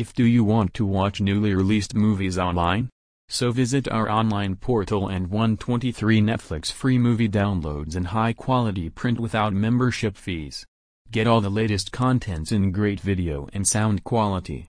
If do you want to watch newly released movies online? So visit our online portal and 123 Netflix free movie downloads and high quality print without membership fees. Get all the latest contents in great video and sound quality.